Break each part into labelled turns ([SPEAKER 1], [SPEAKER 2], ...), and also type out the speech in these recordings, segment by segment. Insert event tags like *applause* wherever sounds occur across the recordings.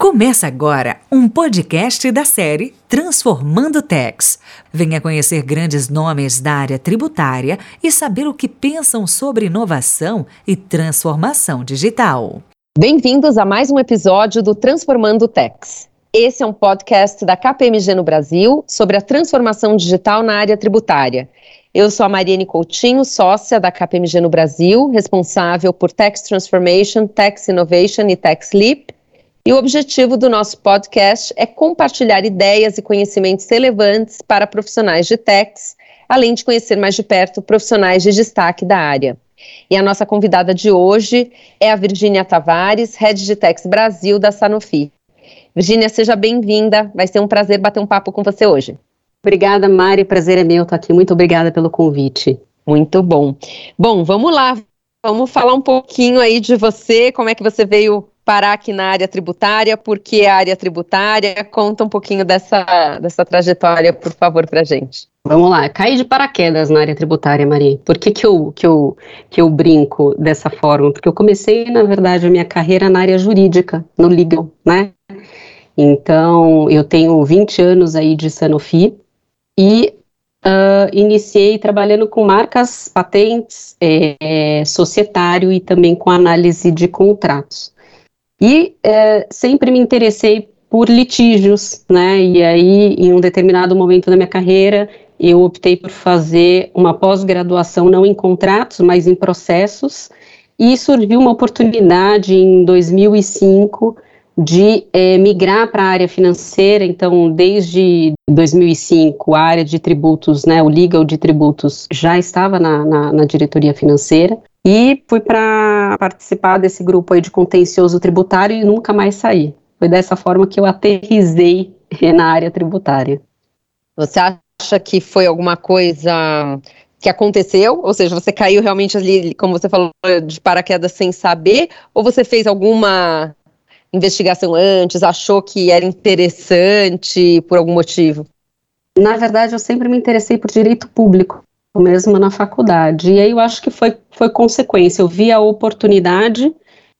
[SPEAKER 1] Começa agora um podcast da série Transformando Tex. Venha conhecer grandes nomes da área tributária e saber o que pensam sobre inovação e transformação digital.
[SPEAKER 2] Bem-vindos a mais um episódio do Transformando Tex. Esse é um podcast da KPMG no Brasil sobre a transformação digital na área tributária. Eu sou a Mariane Coutinho, sócia da KPMG no Brasil, responsável por Tax Transformation, Tax Innovation e Tax Leap e o objetivo do nosso podcast é compartilhar ideias e conhecimentos relevantes para profissionais de techs, além de conhecer mais de perto profissionais de destaque da área. E a nossa convidada de hoje é a Virgínia Tavares, Head de Techs Brasil da Sanofi. Virgínia, seja bem-vinda. Vai ser um prazer bater um papo com você hoje.
[SPEAKER 3] Obrigada, Mari. Prazer é meu estar aqui. Muito obrigada pelo convite.
[SPEAKER 2] Muito bom. Bom, vamos lá. Vamos falar um pouquinho aí de você, como é que você veio parar aqui na área tributária, porque a área tributária, conta um pouquinho dessa, dessa trajetória, por favor, para gente.
[SPEAKER 3] Vamos lá, caí de paraquedas na área tributária, Maria. Por que, que, eu, que, eu, que eu brinco dessa forma? Porque eu comecei, na verdade, a minha carreira na área jurídica, no legal, né? Então, eu tenho 20 anos aí de Sanofi e uh, iniciei trabalhando com marcas, patentes, é, societário e também com análise de contratos. E é, sempre me interessei por litígios, né? E aí, em um determinado momento da minha carreira, eu optei por fazer uma pós-graduação não em contratos, mas em processos. E surgiu uma oportunidade em 2005 de é, migrar para a área financeira. Então, desde 2005, a área de tributos, né, o legal de tributos, já estava na, na, na diretoria financeira. E fui para participar desse grupo aí de contencioso tributário e nunca mais saí. Foi dessa forma que eu aterrisei *laughs* na área tributária.
[SPEAKER 2] Você acha que foi alguma coisa que aconteceu? Ou seja, você caiu realmente ali, como você falou, de paraquedas sem saber? Ou você fez alguma investigação antes, achou que era interessante por algum motivo?
[SPEAKER 3] Na verdade, eu sempre me interessei por direito público mesmo na faculdade. E aí eu acho que foi, foi consequência. Eu vi a oportunidade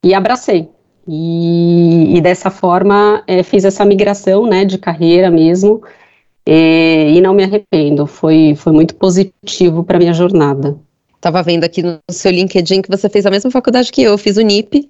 [SPEAKER 3] e abracei. E, e dessa forma é, fiz essa migração né, de carreira mesmo. E, e não me arrependo. Foi, foi muito positivo para minha jornada.
[SPEAKER 2] Estava vendo aqui no seu LinkedIn que você fez a mesma faculdade que eu, eu fiz o NIP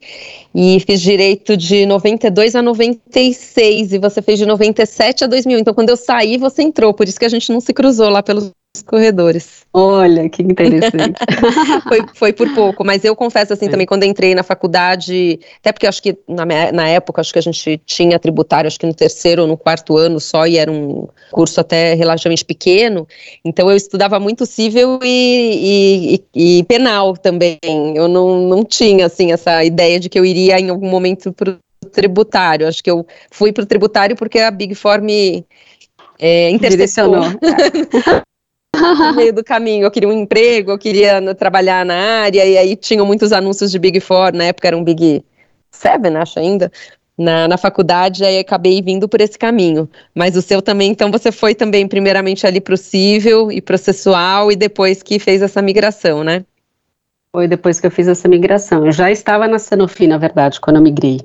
[SPEAKER 2] e fiz direito de 92 a 96 e você fez de 97 a 2000. Então, quando eu saí, você entrou, por isso que a gente não se cruzou lá pelos corredores.
[SPEAKER 3] Olha, que interessante. *laughs* *laughs*
[SPEAKER 2] foi, foi por pouco, mas eu confesso assim é. também, quando entrei na faculdade, até porque acho que na, na época, acho que a gente tinha tributário, acho que no terceiro ou no quarto ano só, e era um curso até relativamente pequeno, então eu estudava muito civil e, e, e penal também, eu não, não tinha, assim, essa ideia de que eu iria em algum momento para o tributário, acho que eu fui para o tributário porque a Big Four me é, intercepcionou. *laughs* no meio do caminho. Eu queria um emprego, eu queria trabalhar na área, e aí tinham muitos anúncios de Big Four, na época era um Big Seven, acho ainda, na, na faculdade, aí acabei vindo por esse caminho. Mas o seu também, então você foi também primeiramente ali para o civil e processual, e depois que fez essa migração, né?
[SPEAKER 3] Foi depois que eu fiz essa migração. Eu já estava na Sanofi, na verdade, quando eu migrei.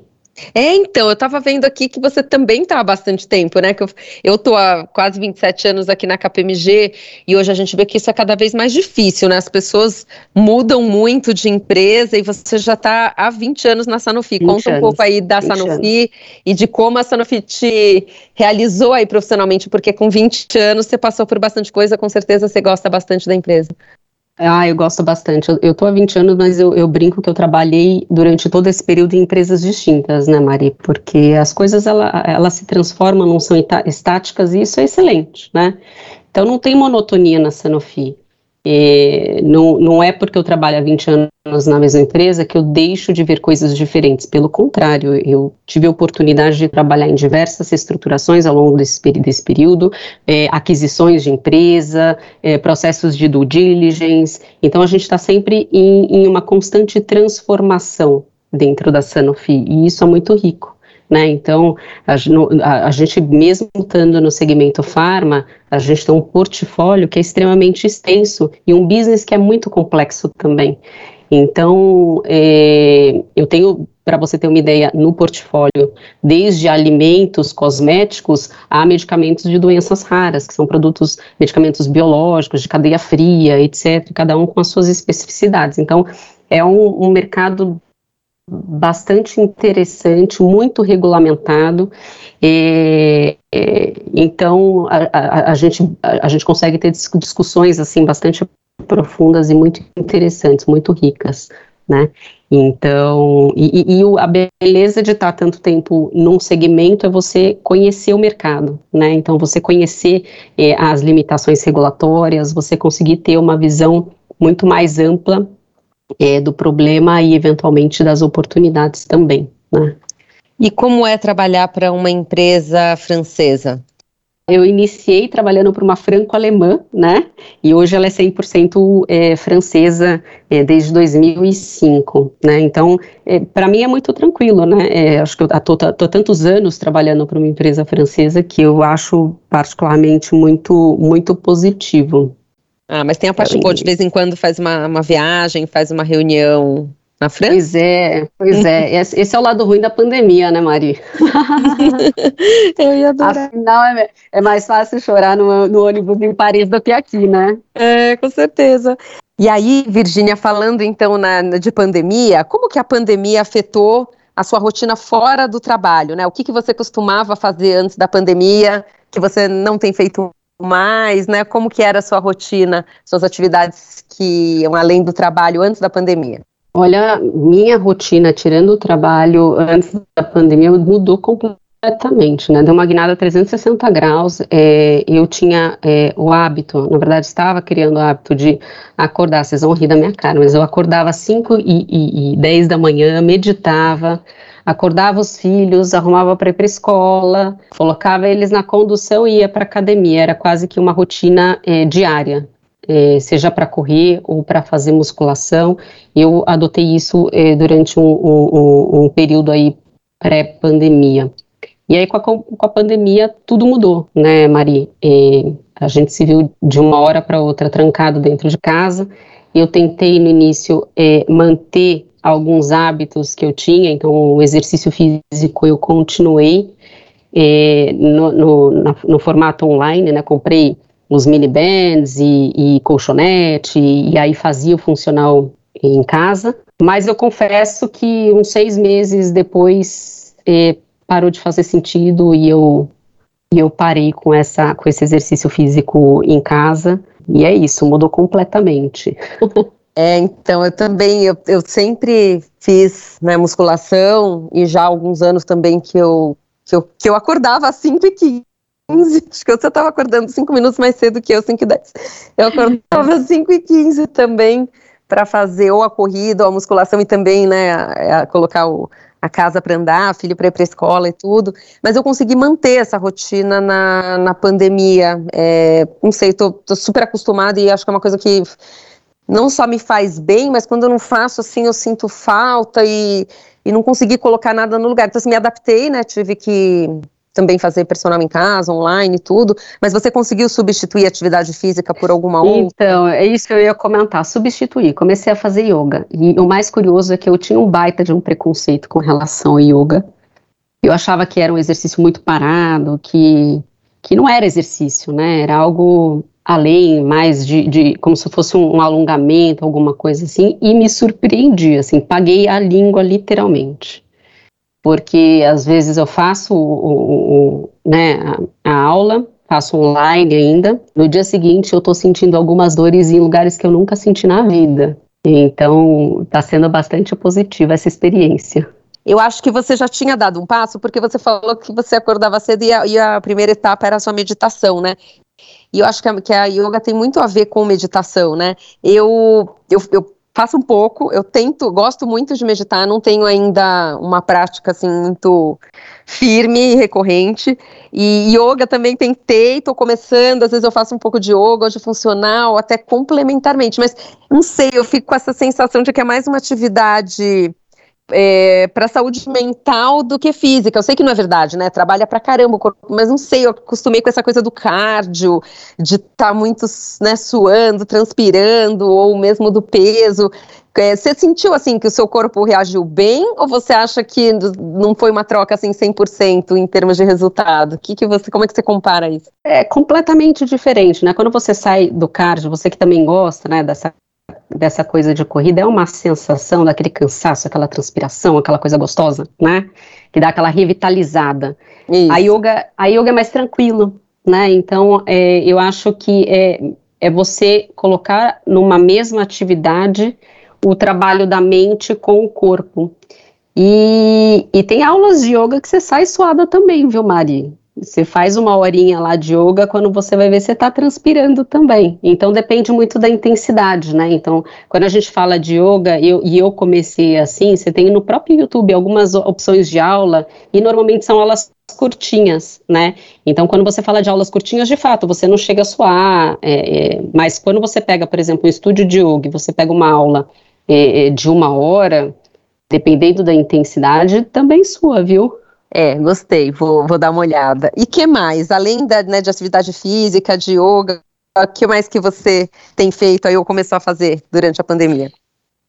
[SPEAKER 2] É, então, eu estava vendo aqui que você também está há bastante tempo, né? Que eu, eu tô há quase 27 anos aqui na KPMG e hoje a gente vê que isso é cada vez mais difícil, né? As pessoas mudam muito de empresa e você já está há 20 anos na Sanofi. Conta anos, um pouco aí da Sanofi anos. e de como a Sanofi te realizou aí profissionalmente, porque com 20 anos você passou por bastante coisa, com certeza você gosta bastante da empresa.
[SPEAKER 3] Ah, eu gosto bastante. Eu, estou há 20 anos, mas eu, eu, brinco que eu trabalhei durante todo esse período em empresas distintas, né, Mari? Porque as coisas, ela, ela se transformam, não são estáticas, e isso é excelente, né? Então, não tem monotonia na Sanofi. É, não, não é porque eu trabalho há 20 anos na mesma empresa que eu deixo de ver coisas diferentes. Pelo contrário, eu tive a oportunidade de trabalhar em diversas estruturações ao longo desse, desse período, é, aquisições de empresa, é, processos de due diligence. Então, a gente está sempre em, em uma constante transformação dentro da Sanofi, e isso é muito rico. Né? Então, a, a, a, gente, mesmo estando no segmento farma, a gente tem um portfólio que é extremamente extenso e um business que é muito complexo também. Então, é, eu tenho, para você ter uma ideia, no portfólio, desde alimentos, cosméticos, a medicamentos de doenças raras, que são produtos, medicamentos biológicos, de cadeia fria, etc., cada um com as suas especificidades. Então, é um, um mercado bastante interessante, muito regulamentado. É, é, então a, a, a, gente, a, a, gente consegue ter discussões assim bastante profundas e muito interessantes, muito ricas, né? Então, e, e, a beleza de estar tanto tempo num segmento é você conhecer o mercado, né? Então, você conhecer é, as limitações regulatórias, você conseguir ter uma visão muito mais ampla é, do problema e eventualmente das oportunidades também. Né?
[SPEAKER 2] E como é trabalhar para uma empresa francesa?
[SPEAKER 3] Eu iniciei trabalhando para uma franco-alemã, né? E hoje ela é 100% é, francesa é, desde 2005, né? Então, é, para mim é muito tranquilo, né? É, acho que eu estou tantos anos trabalhando para uma empresa francesa que eu acho particularmente muito, muito positivo.
[SPEAKER 2] Ah, mas tem a parte boa, de vez em quando faz uma, uma viagem, faz uma reunião na França?
[SPEAKER 3] Pois é, pois é. *laughs* Esse é o lado ruim da pandemia, né, Mari? *laughs*
[SPEAKER 2] Eu ia adorar.
[SPEAKER 3] Afinal, é, é mais fácil chorar no, no ônibus em Paris do que aqui, né?
[SPEAKER 2] É, com certeza. E aí, Virgínia, falando então na, de pandemia, como que a pandemia afetou a sua rotina fora do trabalho, né? O que, que você costumava fazer antes da pandemia, que você não tem feito mais, né? Como que era a sua rotina, suas atividades que iam além do trabalho antes da pandemia?
[SPEAKER 3] Olha, minha rotina, tirando o trabalho antes da pandemia, mudou completamente, né? Deu uma guinada 360 graus. É, eu tinha é, o hábito, na verdade, estava criando o hábito de acordar. Vocês vão rir da minha cara, mas eu acordava às 5 e, e, e 10 da manhã, meditava acordava os filhos, arrumava para ir para escola, colocava eles na condução e ia para academia. Era quase que uma rotina é, diária, é, seja para correr ou para fazer musculação. Eu adotei isso é, durante um, um, um, período aí pré-pandemia. E aí com a, com a, pandemia tudo mudou, né, Mari? É, a gente se viu de uma hora para outra trancado dentro de casa. Eu tentei no início é, manter alguns hábitos que eu tinha, então o exercício físico eu continuei é, no, no, na, no, formato online, né, comprei os mini bands e, e colchonete, e, e aí fazia o funcional em casa, mas eu confesso que uns seis meses depois é, parou de fazer sentido e eu, e eu parei com, essa, com esse exercício físico em casa, e é isso, mudou completamente. *laughs*
[SPEAKER 2] É, então, eu também, eu, eu sempre fiz né, musculação e já há alguns anos também que eu, que eu, que eu acordava às 5 e 15 acho que você estava acordando 5 minutos mais cedo que eu, 5 e 10. Eu acordava às 5 e 15 também para fazer ou a corrida ou a musculação e também, né, a, a colocar o, a casa para andar, filho para ir para escola e tudo. Mas eu consegui manter essa rotina na, na pandemia. É, não sei, tô super acostumada e acho que é uma coisa que não só me faz bem, mas quando eu não faço assim, eu sinto falta e, e não consegui colocar nada no lugar. Então, assim, me adaptei, né? Tive que também fazer personal em casa, online e tudo, mas você conseguiu substituir atividade física por alguma outra?
[SPEAKER 3] Então, é isso que eu ia comentar, substituir. Comecei a fazer yoga. E o mais curioso é que eu tinha um baita de um preconceito com relação ao yoga. Eu achava que era um exercício muito parado, que, que não era exercício, né? Era algo além, mais de, de como se fosse um, alongamento, alguma coisa assim, e me surpreendi, assim, paguei a língua literalmente. Porque às vezes eu faço o, o, o né, a, a, aula, faço online ainda, no dia seguinte eu estou sentindo algumas dores em lugares que eu nunca senti na vida. Então, está sendo bastante positiva essa experiência.
[SPEAKER 2] Eu acho que você já tinha dado um passo, porque você falou que você acordava cedo e a, e a, primeira etapa era a sua meditação, né? E eu acho que a, que a yoga tem muito a ver com meditação, né? Eu, eu, eu faço um pouco, eu tento, gosto muito de meditar, não tenho ainda uma prática assim muito firme e recorrente. E yoga também tentei, estou começando, às vezes eu faço um pouco de yoga, hoje funcional, até complementarmente, mas não sei, eu fico com essa sensação de que é mais uma atividade é, para saúde mental do que física. Eu sei que não é verdade, né? Trabalha pra caramba o corpo, mas não sei, eu acostumei com essa coisa do cardio, de estar tá muito né, suando, transpirando, ou mesmo do peso. É, você sentiu assim que o seu corpo reagiu bem ou você acha que não foi uma troca assim 100% em termos de resultado? Que que você, como é que você compara isso?
[SPEAKER 3] É completamente diferente, né? Quando você sai do cardio, você que também gosta, né, dessa dessa coisa de corrida, é uma sensação daquele cansaço, aquela transpiração, aquela coisa gostosa, né? Que dá aquela revitalizada. Isso. A yoga, a yoga é mais tranquilo, né? Então, é, eu acho que é, é você colocar numa mesma atividade o trabalho da mente com o corpo. E, e tem aulas de yoga que você sai suada também, viu, Mari? Você faz uma horinha lá de yoga, quando você vai ver, você está transpirando também. Então depende muito da intensidade, né? Então, quando a gente fala de yoga, eu, e eu comecei assim, você tem no próprio YouTube algumas opções de aula, e normalmente são aulas curtinhas, né? Então, quando você fala de aulas curtinhas, de fato, você não chega a suar, é, é, mas quando você pega, por exemplo, um estúdio de yoga, você pega uma aula é, é de uma hora, dependendo da intensidade, também sua, viu?
[SPEAKER 2] É, gostei, vou, vou dar uma olhada. E que mais? Além da, né, de atividade física, de yoga, o que mais que você tem feito aí ou começou a fazer durante a pandemia?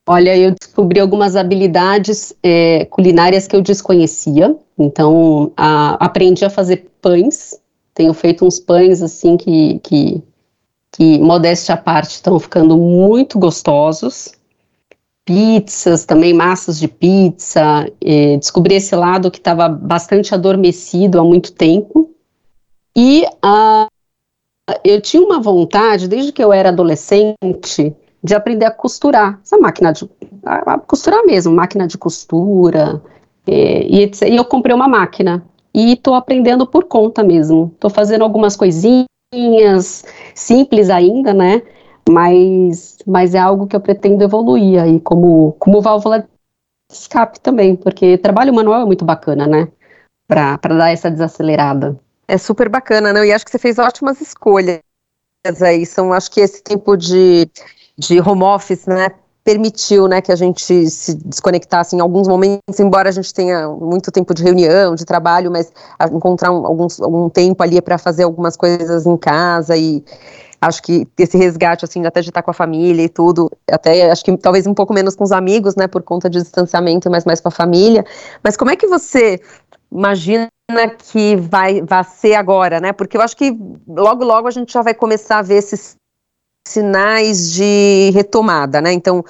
[SPEAKER 3] Olha, eu descobri algumas habilidades é, culinárias que eu desconhecia. Então, a, aprendi a fazer pães. Tenho feito uns pães assim que, que, que modéstia à parte, estão ficando muito gostosos pizzas, também massas de pizza. descobri esse lado que estava bastante adormecido há muito tempo. E uh, eu tinha uma vontade, desde que eu era adolescente, de aprender a costurar. Essa máquina de. A, a costurar mesmo, máquina de costura. E, e eu comprei uma máquina. E estou aprendendo por conta mesmo. Estou fazendo algumas coisinhas simples ainda, né? Mas, mas é algo que eu pretendo evoluir aí como, como válvula de escape também, porque trabalho manual é muito bacana, né? Para dar essa desacelerada.
[SPEAKER 2] É super bacana, né? E acho que você fez ótimas escolhas aí. São, acho que esse tempo de, de home office, né? permitiu, né, que a gente se desconectasse em alguns momentos, embora a gente tenha muito tempo de reunião, de trabalho, mas encontrar um, alguns, algum tempo ali para fazer algumas coisas em casa e acho que esse resgate, assim, até de estar com a família e tudo, até acho que talvez um pouco menos com os amigos, né, por conta de distanciamento, mas mais com a família. Mas como é que você imagina que vai, vai ser agora, né? Porque eu acho que logo, logo a gente já vai começar a ver esses sinais de retomada, né? Então,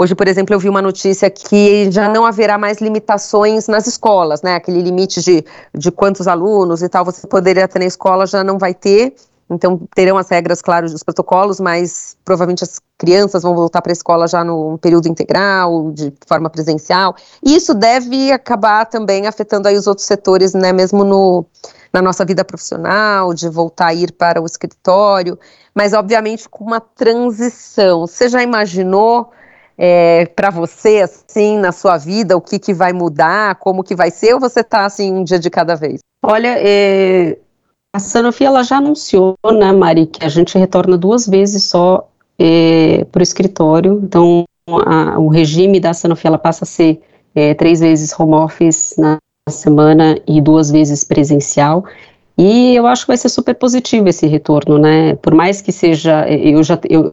[SPEAKER 2] Hoje, por exemplo, eu vi uma notícia que já não haverá mais limitações nas escolas, né? Aquele limite de, de quantos alunos e tal você poderia ter na escola já não vai ter. Então, terão as regras, claro, dos protocolos, mas provavelmente as crianças vão voltar para a escola já no período integral, de forma presencial. E isso deve acabar também afetando aí os outros setores, né, mesmo no, na nossa vida profissional, de voltar a ir para o escritório, mas obviamente com uma transição. Você já imaginou é, para você, assim, na sua vida, o que, que vai mudar, como que vai ser, ou você está assim, um dia de cada vez?
[SPEAKER 3] Olha, é, a Sanofi ela já anunciou, né, Mari, que a gente retorna duas vezes só é, para o escritório. Então, a, o regime da Sanofi ela passa a ser é, três vezes home office na semana e duas vezes presencial. E eu acho que vai ser super positivo esse retorno, né? Por mais que seja, é, eu já eu,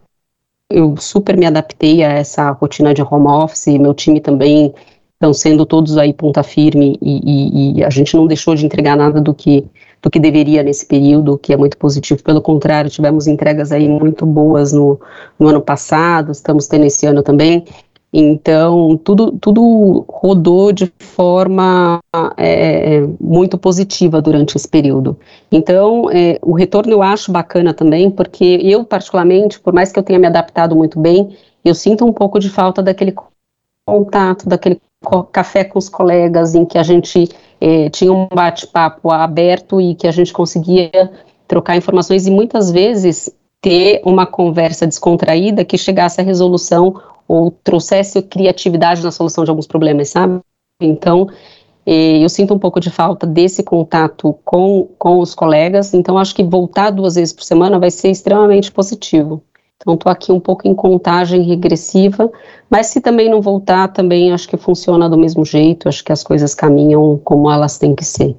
[SPEAKER 3] eu super me adaptei a essa rotina de home office, meu time também estão sendo todos aí ponta firme e, e, e a gente não deixou de entregar nada do que do que deveria nesse período, que é muito positivo. Pelo contrário, tivemos entregas aí muito boas no, no ano passado, estamos tendo esse ano também. Então, tudo, tudo rodou de forma é, muito positiva durante esse período. Então, é, o retorno eu acho bacana também, porque eu, particularmente, por mais que eu tenha me adaptado muito bem, eu sinto um pouco de falta daquele contato, daquele café com os colegas, em que a gente é, tinha um bate-papo aberto e que a gente conseguia trocar informações e muitas vezes ter uma conversa descontraída que chegasse à resolução ou trouxesse criatividade na solução de alguns problemas, sabe? Então, é, eu sinto um pouco de falta desse contato com, com os colegas, então acho que voltar duas vezes por semana vai ser extremamente positivo. Então, estou aqui um pouco em contagem regressiva, mas se também não voltar, também acho que funciona do mesmo jeito, acho que as coisas caminham como elas têm que ser.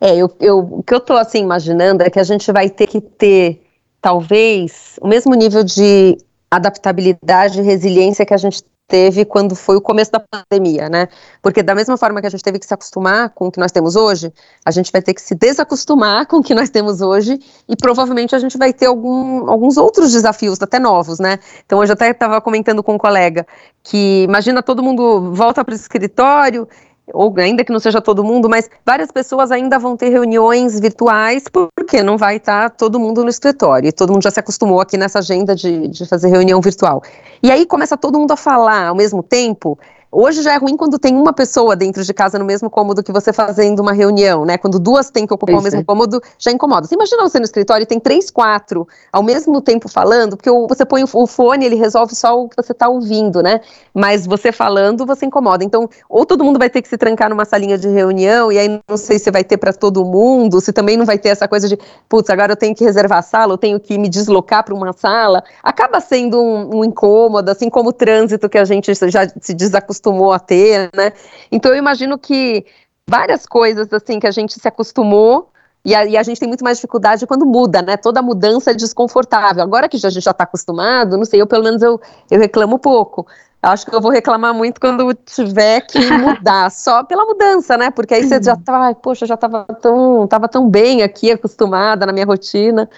[SPEAKER 2] É, eu, eu, o que eu estou assim imaginando é que a gente vai ter que ter, talvez, o mesmo nível de adaptabilidade e resiliência que a gente teve quando foi o começo da pandemia, né? Porque da mesma forma que a gente teve que se acostumar com o que nós temos hoje, a gente vai ter que se desacostumar com o que nós temos hoje e provavelmente a gente vai ter algum, alguns outros desafios, até novos, né? Então hoje eu até estava comentando com um colega que imagina todo mundo volta para o escritório ou ainda que não seja todo mundo, mas várias pessoas ainda vão ter reuniões virtuais, porque não vai estar todo mundo no escritório. E todo mundo já se acostumou aqui nessa agenda de, de fazer reunião virtual. E aí começa todo mundo a falar ao mesmo tempo, Hoje já é ruim quando tem uma pessoa dentro de casa no mesmo cômodo que você fazendo uma reunião, né? Quando duas têm que ocupar Isso o mesmo é. cômodo, já incomoda. Você imagina você no escritório e tem três, quatro ao mesmo tempo falando, porque você põe o fone, ele resolve só o que você está ouvindo, né? Mas você falando, você incomoda. Então, ou todo mundo vai ter que se trancar numa salinha de reunião, e aí não sei se vai ter para todo mundo, se também não vai ter essa coisa de, putz, agora eu tenho que reservar a sala, eu tenho que me deslocar para uma sala. Acaba sendo um, um incômodo, assim como o trânsito que a gente já se desacostumou acostumou a ter, né? Então eu imagino que várias coisas assim que a gente se acostumou e a, e a, gente tem muito mais dificuldade quando muda, né? Toda mudança é desconfortável. Agora que a gente já está acostumado, não sei, eu pelo menos eu, eu reclamo pouco. Acho que eu vou reclamar muito quando tiver que *laughs* mudar, só pela mudança, né? Porque aí você já tá, poxa, já estava tão, tava tão bem aqui, acostumada na minha rotina.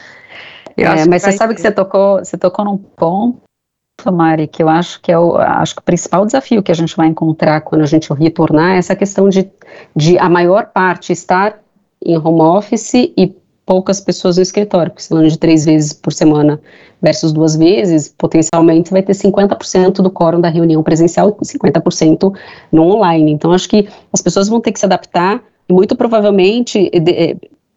[SPEAKER 3] É, mas você sabe que você tocou, você tocou num ponto Mari, que eu acho que é o, acho que o principal desafio que a gente vai encontrar quando a gente retornar é essa questão de, de a maior parte estar em home office e poucas pessoas no escritório, porque falando de três vezes por semana versus duas vezes, potencialmente vai ter 50% do quórum da reunião presencial e 50% no online. Então, acho que as pessoas vão ter que se adaptar e muito provavelmente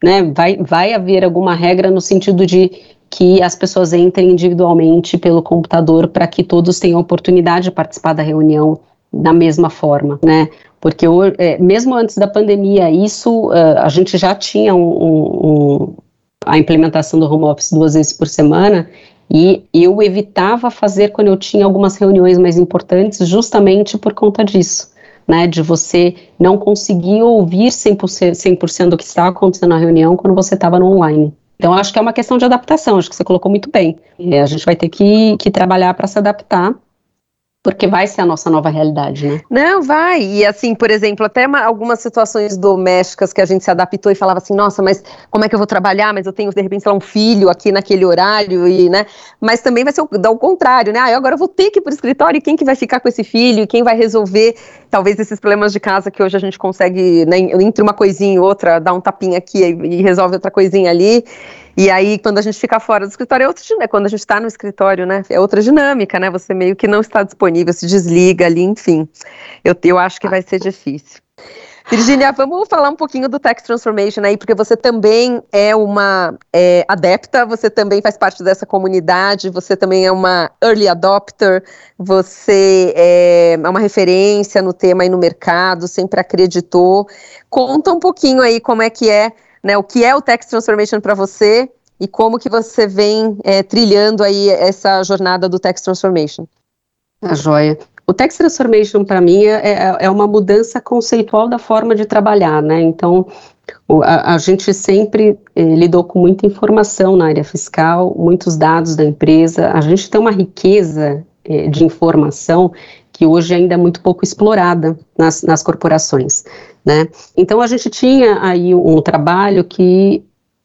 [SPEAKER 3] né, vai, vai haver alguma regra no sentido de que as pessoas entrem individualmente pelo computador para que todos tenham oportunidade de participar da reunião da mesma forma, né? Porque é, mesmo antes da pandemia, isso a gente já tinha um, um, a implementação do home office duas vezes por semana e eu evitava fazer quando eu tinha algumas reuniões mais importantes, justamente por conta disso. Né, de você não conseguir ouvir 100%, 100 do que estava acontecendo na reunião quando você estava no online. Então, acho que é uma questão de adaptação, acho que você colocou muito bem. E a gente vai ter que, que trabalhar para se adaptar porque vai ser a nossa nova realidade, né?
[SPEAKER 2] Não, vai. E assim, por exemplo, até uma, algumas situações domésticas que a gente se adaptou e falava assim, nossa, mas como é que eu vou trabalhar? Mas eu tenho, de repente, lá, um filho aqui naquele horário, e, né? Mas também vai ser o, o contrário, né? Ah, agora eu vou ter que ir para o escritório, e quem que vai ficar com esse filho? E quem vai resolver, talvez, esses problemas de casa que hoje a gente consegue, né, entre uma coisinha e outra, dar um tapinha aqui e, e resolve outra coisinha ali. E aí, quando a gente fica fora do escritório, é outra dinâmica. Quando a gente está no escritório, né? É outra dinâmica, né? Você meio que não está disponível, se desliga ali, enfim. Eu, eu acho que vai ser difícil. Virginia, vamos falar um pouquinho do Text Transformation aí, porque você também é uma é, adepta, você também faz parte dessa comunidade, você também é uma early adopter, você é, é uma referência no tema e no mercado, sempre acreditou. Conta um pouquinho aí como é que é né, o que é o Text Transformation para você e como que você vem é, trilhando aí essa jornada do Text Transformation.
[SPEAKER 3] A joia. O Text Transformation, para mim, é, é, é uma mudança conceitual da forma de trabalhar, né? Então, a, a, gente sempre eh, lidou com muita informação na área fiscal, muitos dados da empresa, a gente tem uma riqueza eh, de informação que hoje ainda é muito pouco explorada nas, nas corporações, né? Então a gente tinha aí um trabalho que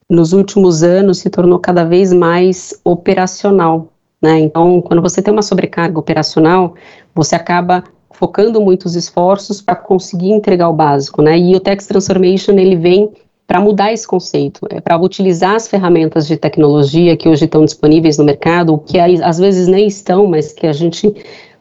[SPEAKER 3] nos últimos anos se tornou cada vez mais operacional, né? Então quando você tem uma sobrecarga operacional, você acaba focando muitos esforços para conseguir entregar o básico, né? E o Text Transformation ele vem para mudar esse conceito, é para utilizar as ferramentas de tecnologia que hoje estão disponíveis no mercado, que às vezes nem estão, mas que a gente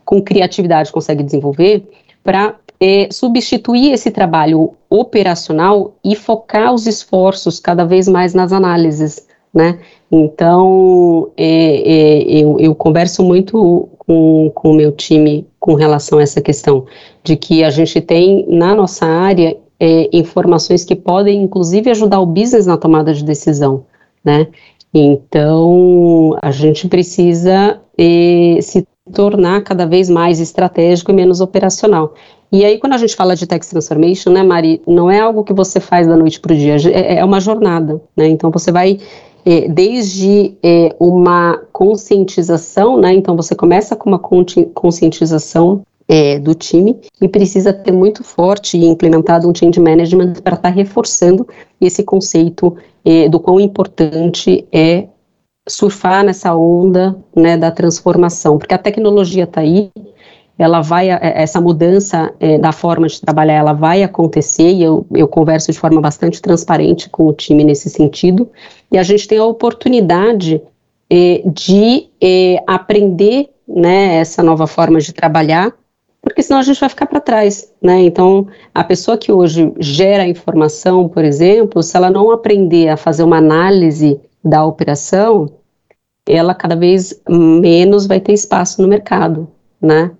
[SPEAKER 3] com criatividade consegue desenvolver para é, substituir esse trabalho operacional e focar os esforços cada vez mais nas análises, né? Então, é, é, eu, eu, converso muito com o meu time com relação a essa questão, de que a gente tem na nossa área é, informações que podem, inclusive, ajudar o business na tomada de decisão, né? Então, a gente precisa é, se tornar cada vez mais estratégico e menos operacional. E aí, quando a gente fala de Tech Transformation, né, Mari, não é algo que você faz da noite para o dia, é, é uma jornada, né? Então, você vai é, desde é, uma conscientização, né? Então você começa com uma conscientização é, do time e precisa ter muito forte e implementado um change management para estar tá reforçando esse conceito é, do quão importante é surfar nessa onda né, da transformação, porque a tecnologia está aí, ela vai, é, essa mudança é, da forma de trabalhar, ela vai acontecer, e eu, eu converso de forma bastante transparente com o time nesse sentido, e a gente tem a oportunidade é, de é, aprender, né, essa nova forma de trabalhar, porque senão a gente vai ficar para trás, né, então a pessoa que hoje gera informação, por exemplo, se ela não aprender a fazer uma análise da operação, ela cada vez menos vai ter espaço no mercado, né,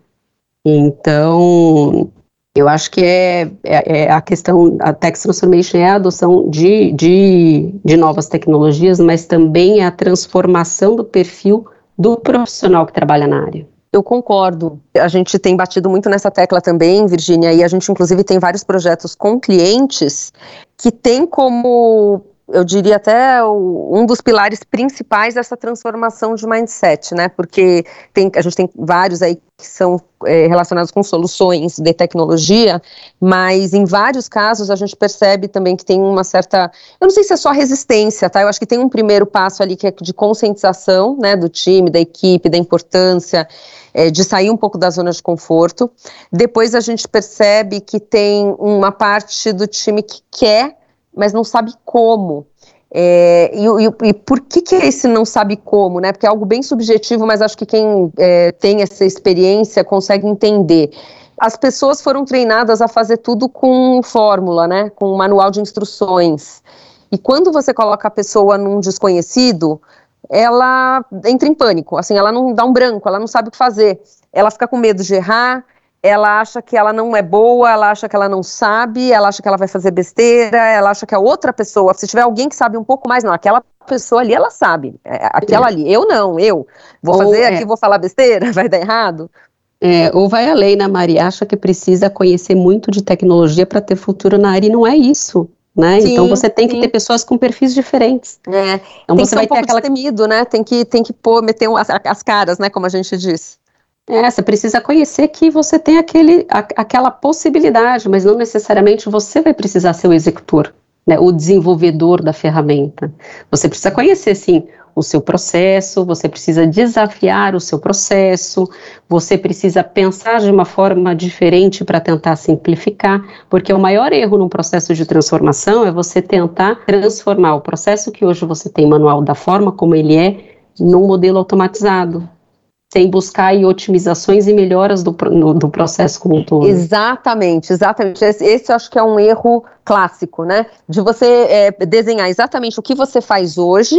[SPEAKER 3] então, eu acho que é, é, é, a questão, a Tech Transformation é a adoção de, de, de novas tecnologias, mas também é a transformação do perfil do profissional que trabalha na área.
[SPEAKER 2] Eu concordo. A gente tem batido muito nessa tecla também, Virginia, e a gente inclusive tem vários projetos com clientes que tem como eu diria até o, um dos pilares principais dessa transformação de mindset, né? Porque tem, a gente tem vários aí que são é, relacionados com soluções de tecnologia, mas em vários casos a gente percebe também que tem uma certa, eu não sei se é só resistência, tá? Eu acho que tem um primeiro passo ali que é de conscientização, né, do time, da equipe, da importância é, de sair um pouco da zona de conforto. Depois a gente percebe que tem uma parte do time que quer mas não sabe como. É, e, e, e, por que, que esse não sabe como, né? Porque é algo bem subjetivo, mas acho que quem é, tem essa experiência consegue entender. As pessoas foram treinadas a fazer tudo com fórmula, né? Com um manual de instruções. E quando você coloca a pessoa num desconhecido, ela entra em pânico, assim, ela não dá um branco, ela não sabe o que fazer. Ela fica com medo de errar, ela acha que ela não é boa, ela acha que ela não sabe, ela acha que ela vai fazer besteira, ela acha que a outra pessoa, se tiver alguém que sabe um pouco mais, não, aquela pessoa ali, ela sabe, é, aquela é. ali, eu não, eu vou ou fazer é. aqui, vou falar besteira, *laughs* vai dar errado.
[SPEAKER 3] É, ou vai além, né, Maria, acha que precisa conhecer muito de tecnologia para ter futuro na área, e não é isso. Né? Sim, então você tem que sim. ter pessoas com perfis diferentes.
[SPEAKER 2] É, então tem você que vai um ter aquela temido, né? Tem que tem que pôr meter as, as caras, né? Como a gente diz.
[SPEAKER 3] É, você precisa conhecer que você tem aquele, a, aquela possibilidade, mas não necessariamente você vai precisar ser o executor, né, o desenvolvedor da ferramenta. Você precisa conhecer, sim, o seu processo, você precisa desafiar o seu processo, você precisa pensar de uma forma diferente para tentar simplificar, porque o maior erro num processo de transformação é você tentar transformar o processo que hoje você tem manual da forma como ele é num modelo automatizado sem buscar aí, otimizações e melhoras do, no, do processo como um todo.
[SPEAKER 2] Exatamente, exatamente. Esse, esse acho que é um erro clássico, né? De você é, desenhar exatamente o que você faz hoje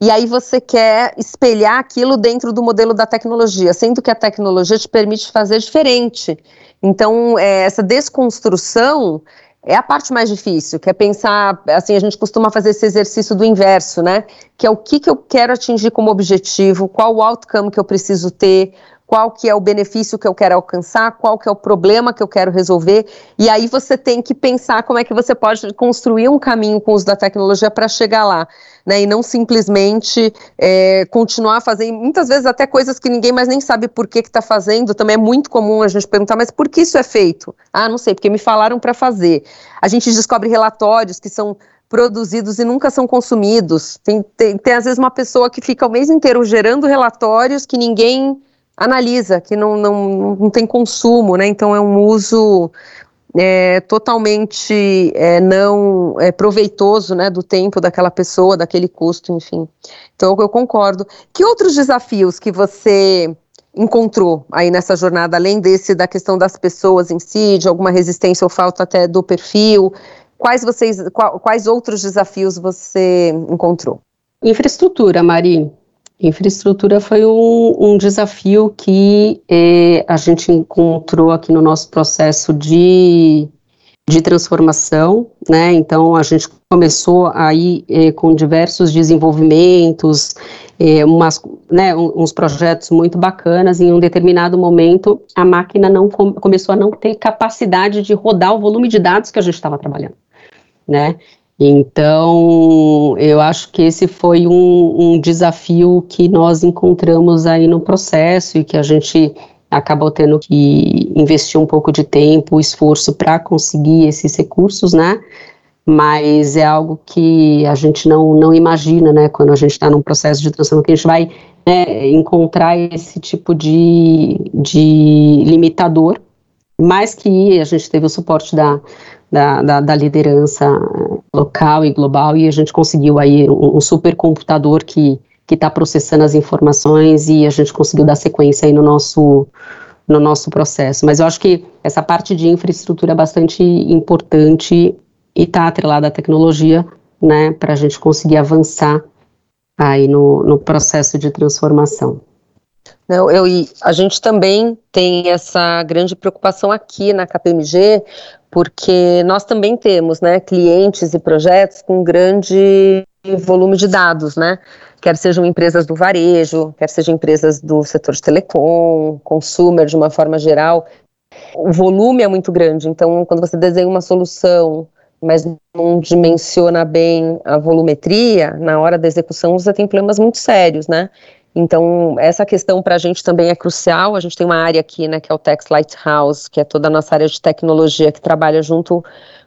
[SPEAKER 2] e aí você quer espelhar aquilo dentro do modelo da tecnologia, sendo que a tecnologia te permite fazer diferente. Então, é, essa desconstrução é a parte mais difícil, que é pensar, assim, a gente costuma fazer esse exercício do inverso, né? Que é o que, que eu quero atingir como objetivo, qual o outcome que eu preciso ter, qual que é o benefício que eu quero alcançar, qual que é o problema que eu quero resolver, e aí você tem que pensar como é que você pode construir um caminho com o uso da tecnologia para chegar lá, né, e não simplesmente é, continuar fazendo, muitas vezes até coisas que ninguém mais nem sabe por que está fazendo, também é muito comum a gente perguntar, mas por que isso é feito? Ah, não sei, porque me falaram para fazer. A gente descobre relatórios que são produzidos e nunca são consumidos. Tem, tem, tem, às vezes uma pessoa que fica o mês inteiro gerando relatórios que ninguém analisa, que não, não, não tem consumo, né? Então é um uso é, totalmente é, não é, proveitoso né, do tempo daquela pessoa, daquele custo, enfim. Então eu concordo. Que outros desafios que você encontrou aí nessa jornada, além desse da questão das pessoas em si, de alguma resistência ou falta até do perfil? Quais, vocês, quais outros desafios você encontrou?
[SPEAKER 3] Infraestrutura, Mari. Infraestrutura foi um, um desafio que eh, a gente encontrou aqui no nosso processo de, de transformação, né? Então a gente começou aí eh, com diversos desenvolvimentos, eh, umas, né, uns projetos muito bacanas. Em um determinado momento, a máquina não com, começou a não ter capacidade de rodar o volume de dados que a gente estava trabalhando, né? Então, eu acho que esse foi um, um desafio que nós encontramos aí no processo e que a gente acabou tendo que investir um pouco de tempo, esforço para conseguir esses recursos, né? Mas é algo que a gente não, não imagina, né? Quando a gente está num processo de transformação, que a gente vai né, encontrar esse tipo de, de limitador, mais que a gente teve o suporte da, da, da, da, liderança local e global e a gente conseguiu aí um, um supercomputador que que está processando as informações e a gente conseguiu dar sequência aí no nosso no nosso processo. Mas eu acho que essa parte de infraestrutura é bastante importante e está atrelada à tecnologia, né, para a gente conseguir avançar aí no, no processo de transformação.
[SPEAKER 2] Não, eu, a gente também tem essa grande preocupação aqui na KPMG, porque nós também temos né, clientes e projetos com grande volume de dados, né? Quer sejam empresas do varejo, quer sejam empresas do setor de telecom, consumer de uma forma geral. O volume é muito grande, então quando você desenha uma solução, mas não dimensiona bem a volumetria, na hora da execução você tem problemas muito sérios, né? Então, essa questão para a gente também é crucial. A gente tem uma área aqui, né, que é o Tex Lighthouse, que é toda a nossa área de tecnologia que trabalha junto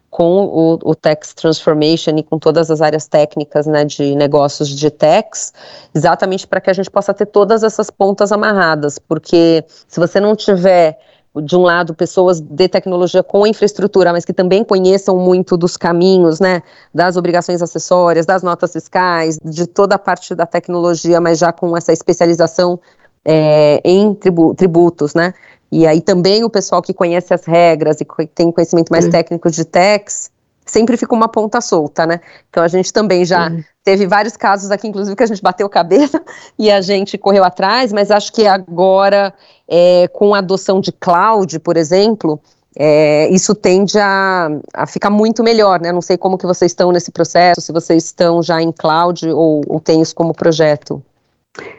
[SPEAKER 2] com o, o Tex Transformation e com todas as áreas técnicas, né, de negócios de Tex, exatamente para que a gente possa ter todas essas pontas amarradas, porque se você não tiver de um lado, pessoas de tecnologia com infraestrutura, mas que também conheçam muito dos caminhos, né, das obrigações acessórias, das notas fiscais, de toda a parte da tecnologia, mas já com essa especialização é, em tribu tributos, né, e aí também o pessoal que conhece as regras e tem conhecimento mais uhum. técnico de tax, sempre fica uma ponta solta, né? Então a gente também já uhum. teve vários casos aqui, inclusive, que a gente bateu cabeça *laughs* e a gente correu atrás, mas acho que agora, é, com a adoção de cloud, por exemplo, é, isso tende a, a, ficar muito melhor, né? Não sei como que vocês estão nesse processo, se vocês estão já em cloud ou, ou tem isso como projeto.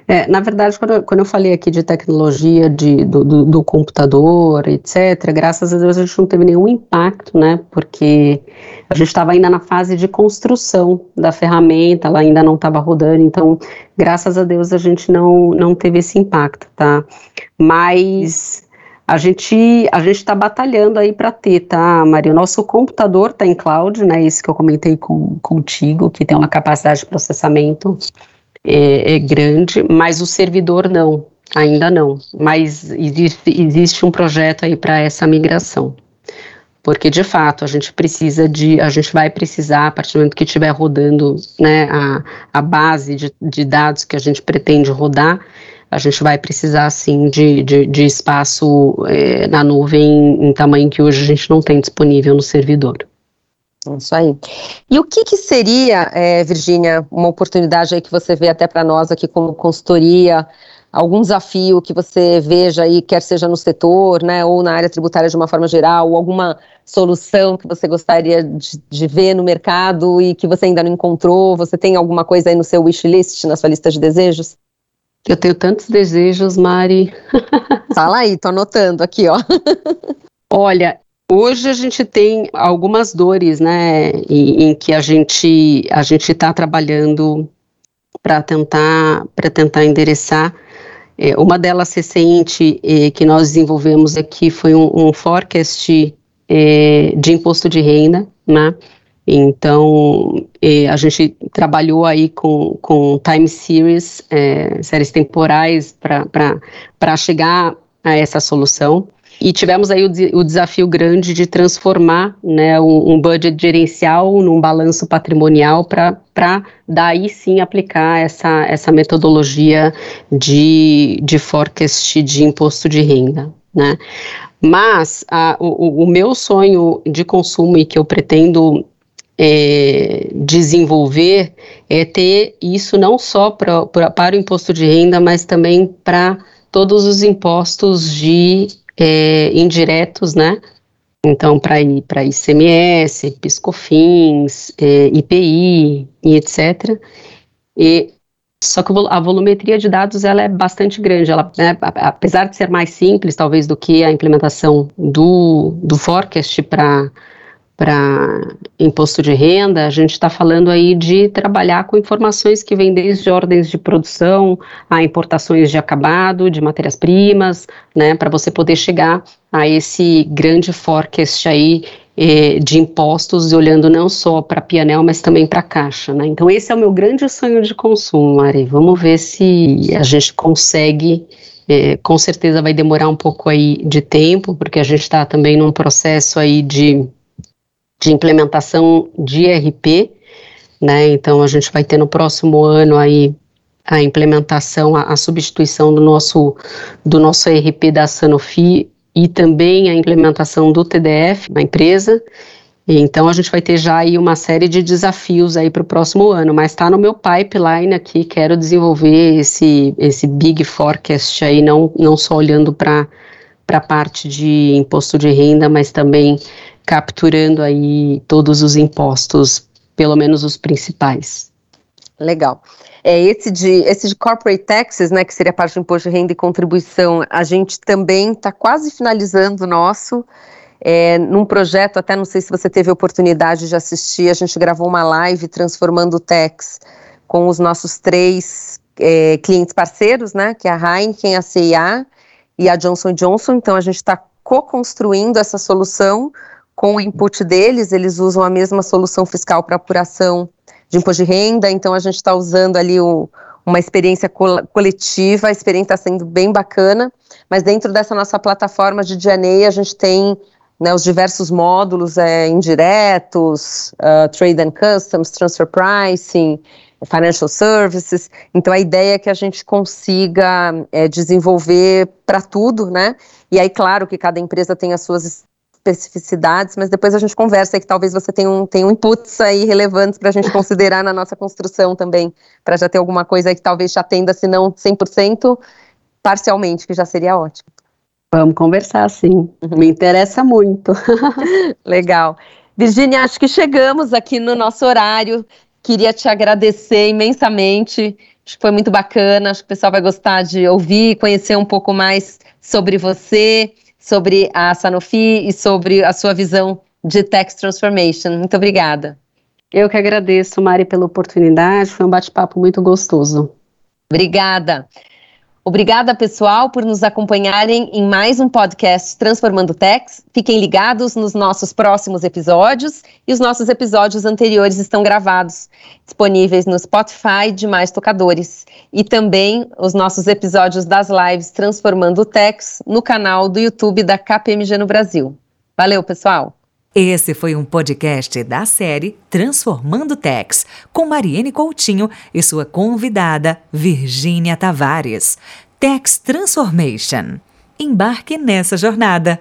[SPEAKER 3] É, na verdade, quando eu, quando eu falei aqui de tecnologia, de, do, do, do, computador, etc., graças a Deus a gente não teve nenhum impacto, né? Porque a gente estava ainda na fase de construção da ferramenta, ela ainda não estava rodando, então, graças a Deus a gente não, não teve esse impacto, tá? Mas a gente a gente está batalhando aí para ter, tá, Maria? O nosso computador está em cloud, né? Esse que eu comentei com, contigo, que tem uma capacidade de processamento é, é grande, mas o servidor não, ainda não. Mas existe, existe um projeto aí para essa migração. Porque de fato a gente precisa de, a gente vai precisar, a partir do momento que estiver rodando né, a, a base de, de dados que a gente pretende rodar, a gente vai precisar sim de, de, de espaço é, na nuvem em tamanho que hoje a gente não tem disponível no servidor.
[SPEAKER 2] Isso aí. E o que, que seria, é, Virgínia, uma oportunidade aí que você vê até para nós aqui como consultoria, algum desafio que você veja aí, quer seja no setor, né, ou na área tributária de uma forma geral, ou alguma solução que você gostaria de, de ver no mercado e que você ainda não encontrou? Você tem alguma coisa aí no seu wish list, na sua lista de desejos?
[SPEAKER 3] Eu tenho tantos desejos, Mari.
[SPEAKER 2] Fala aí, tô anotando aqui, ó. *laughs*
[SPEAKER 3] Olha, Hoje a gente tem algumas dores, né, em, em que a gente a gente está trabalhando para tentar para tentar endereçar. É, uma delas recente é, que nós desenvolvemos aqui foi um, um forecast é, de imposto de renda, né? Então, é, a gente trabalhou aí com, com time series, é, séries temporais, para chegar a essa solução. E tivemos aí o, o desafio grande de transformar né, um, um, budget gerencial num balanço patrimonial para daí sim aplicar essa, essa metodologia de, de forecast de imposto de renda. Né? Mas a, o, o meu sonho de consumo e que eu pretendo é, desenvolver é ter isso não só pra, pra, para o imposto de renda, mas também para todos os impostos de é, indiretos, né? Então, para ICMS, PiscoFins, é, IPI e etc. E só que a volumetria de dados ela é bastante grande. Ela, né, apesar de ser mais simples, talvez, do que a implementação do, do forecast para para imposto de renda, a gente está falando aí de trabalhar com informações que vêm desde ordens de produção a importações de acabado, de matérias-primas, né, para você poder chegar a esse grande forecast aí eh, de impostos, olhando não só para Pianel, mas também para Caixa, né. Então esse é o meu grande sonho de consumo, Mari. Vamos ver se a gente consegue é, com certeza vai demorar um pouco aí de tempo, porque a gente está também num processo aí de de implementação de ERP, né? Então a gente vai ter no próximo ano aí a implementação, a, a, substituição do nosso do nosso ERP da Sanofi e também a implementação do TDF na empresa. Então a gente vai ter já aí uma série de desafios aí para o próximo ano, mas está no meu pipeline aqui, quero desenvolver esse esse big forecast aí, não não só olhando para para a parte de imposto de renda, mas também capturando aí todos os impostos, pelo menos os principais.
[SPEAKER 2] Legal. É, esse, de, esse de corporate taxes, né, que seria parte do imposto de renda e contribuição, a gente também está quase finalizando o nosso. É, num projeto, até não sei se você teve oportunidade de assistir, a gente gravou uma live transformando o tax com os nossos três é, clientes parceiros, né, que é a Heineken, a CIA e a Johnson Johnson. Então a gente está co-construindo essa solução com o input deles, eles usam a mesma solução fiscal para apuração de imposto de renda, então a gente está usando ali o, uma experiência coletiva, a experiência está sendo bem bacana, mas dentro dessa nossa plataforma de DNA a gente tem né, os diversos módulos é, indiretos, uh, Trade and Customs, Transfer Pricing, Financial Services. Então a ideia é que a gente consiga é, desenvolver para tudo, né? E aí, claro que cada empresa tem as suas especificidades, mas depois a gente conversa aí que talvez você tenha um, tenha um inputs aí relevantes para a gente considerar na nossa construção também, para já ter alguma coisa aí que talvez já atenda, se não 100%, parcialmente, que já seria ótimo.
[SPEAKER 3] Vamos conversar, sim. Uhum. Me interessa muito. *laughs*
[SPEAKER 2] Legal. Virginia, acho que chegamos aqui no nosso horário. Queria te agradecer imensamente. Acho que foi muito bacana. Acho que o pessoal vai gostar de ouvir, conhecer um pouco mais sobre você sobre a Sanofi e sobre a sua visão de Tax Transformation. Muito obrigada.
[SPEAKER 3] Eu que agradeço, Mari, pela oportunidade. Foi um bate-papo muito gostoso.
[SPEAKER 2] Obrigada. Obrigada, pessoal, por nos acompanharem em mais um podcast Transformando Techs. Fiquem ligados nos nossos próximos episódios e os nossos episódios anteriores estão gravados, disponíveis no Spotify e demais tocadores. E também os nossos episódios das lives Transformando Techs no canal do YouTube da KPMG no Brasil. Valeu, pessoal!
[SPEAKER 1] Esse foi um podcast da série Transformando Tex, com Mariene Coutinho e sua convidada, Virgínia Tavares. Tex Transformation. Embarque nessa jornada.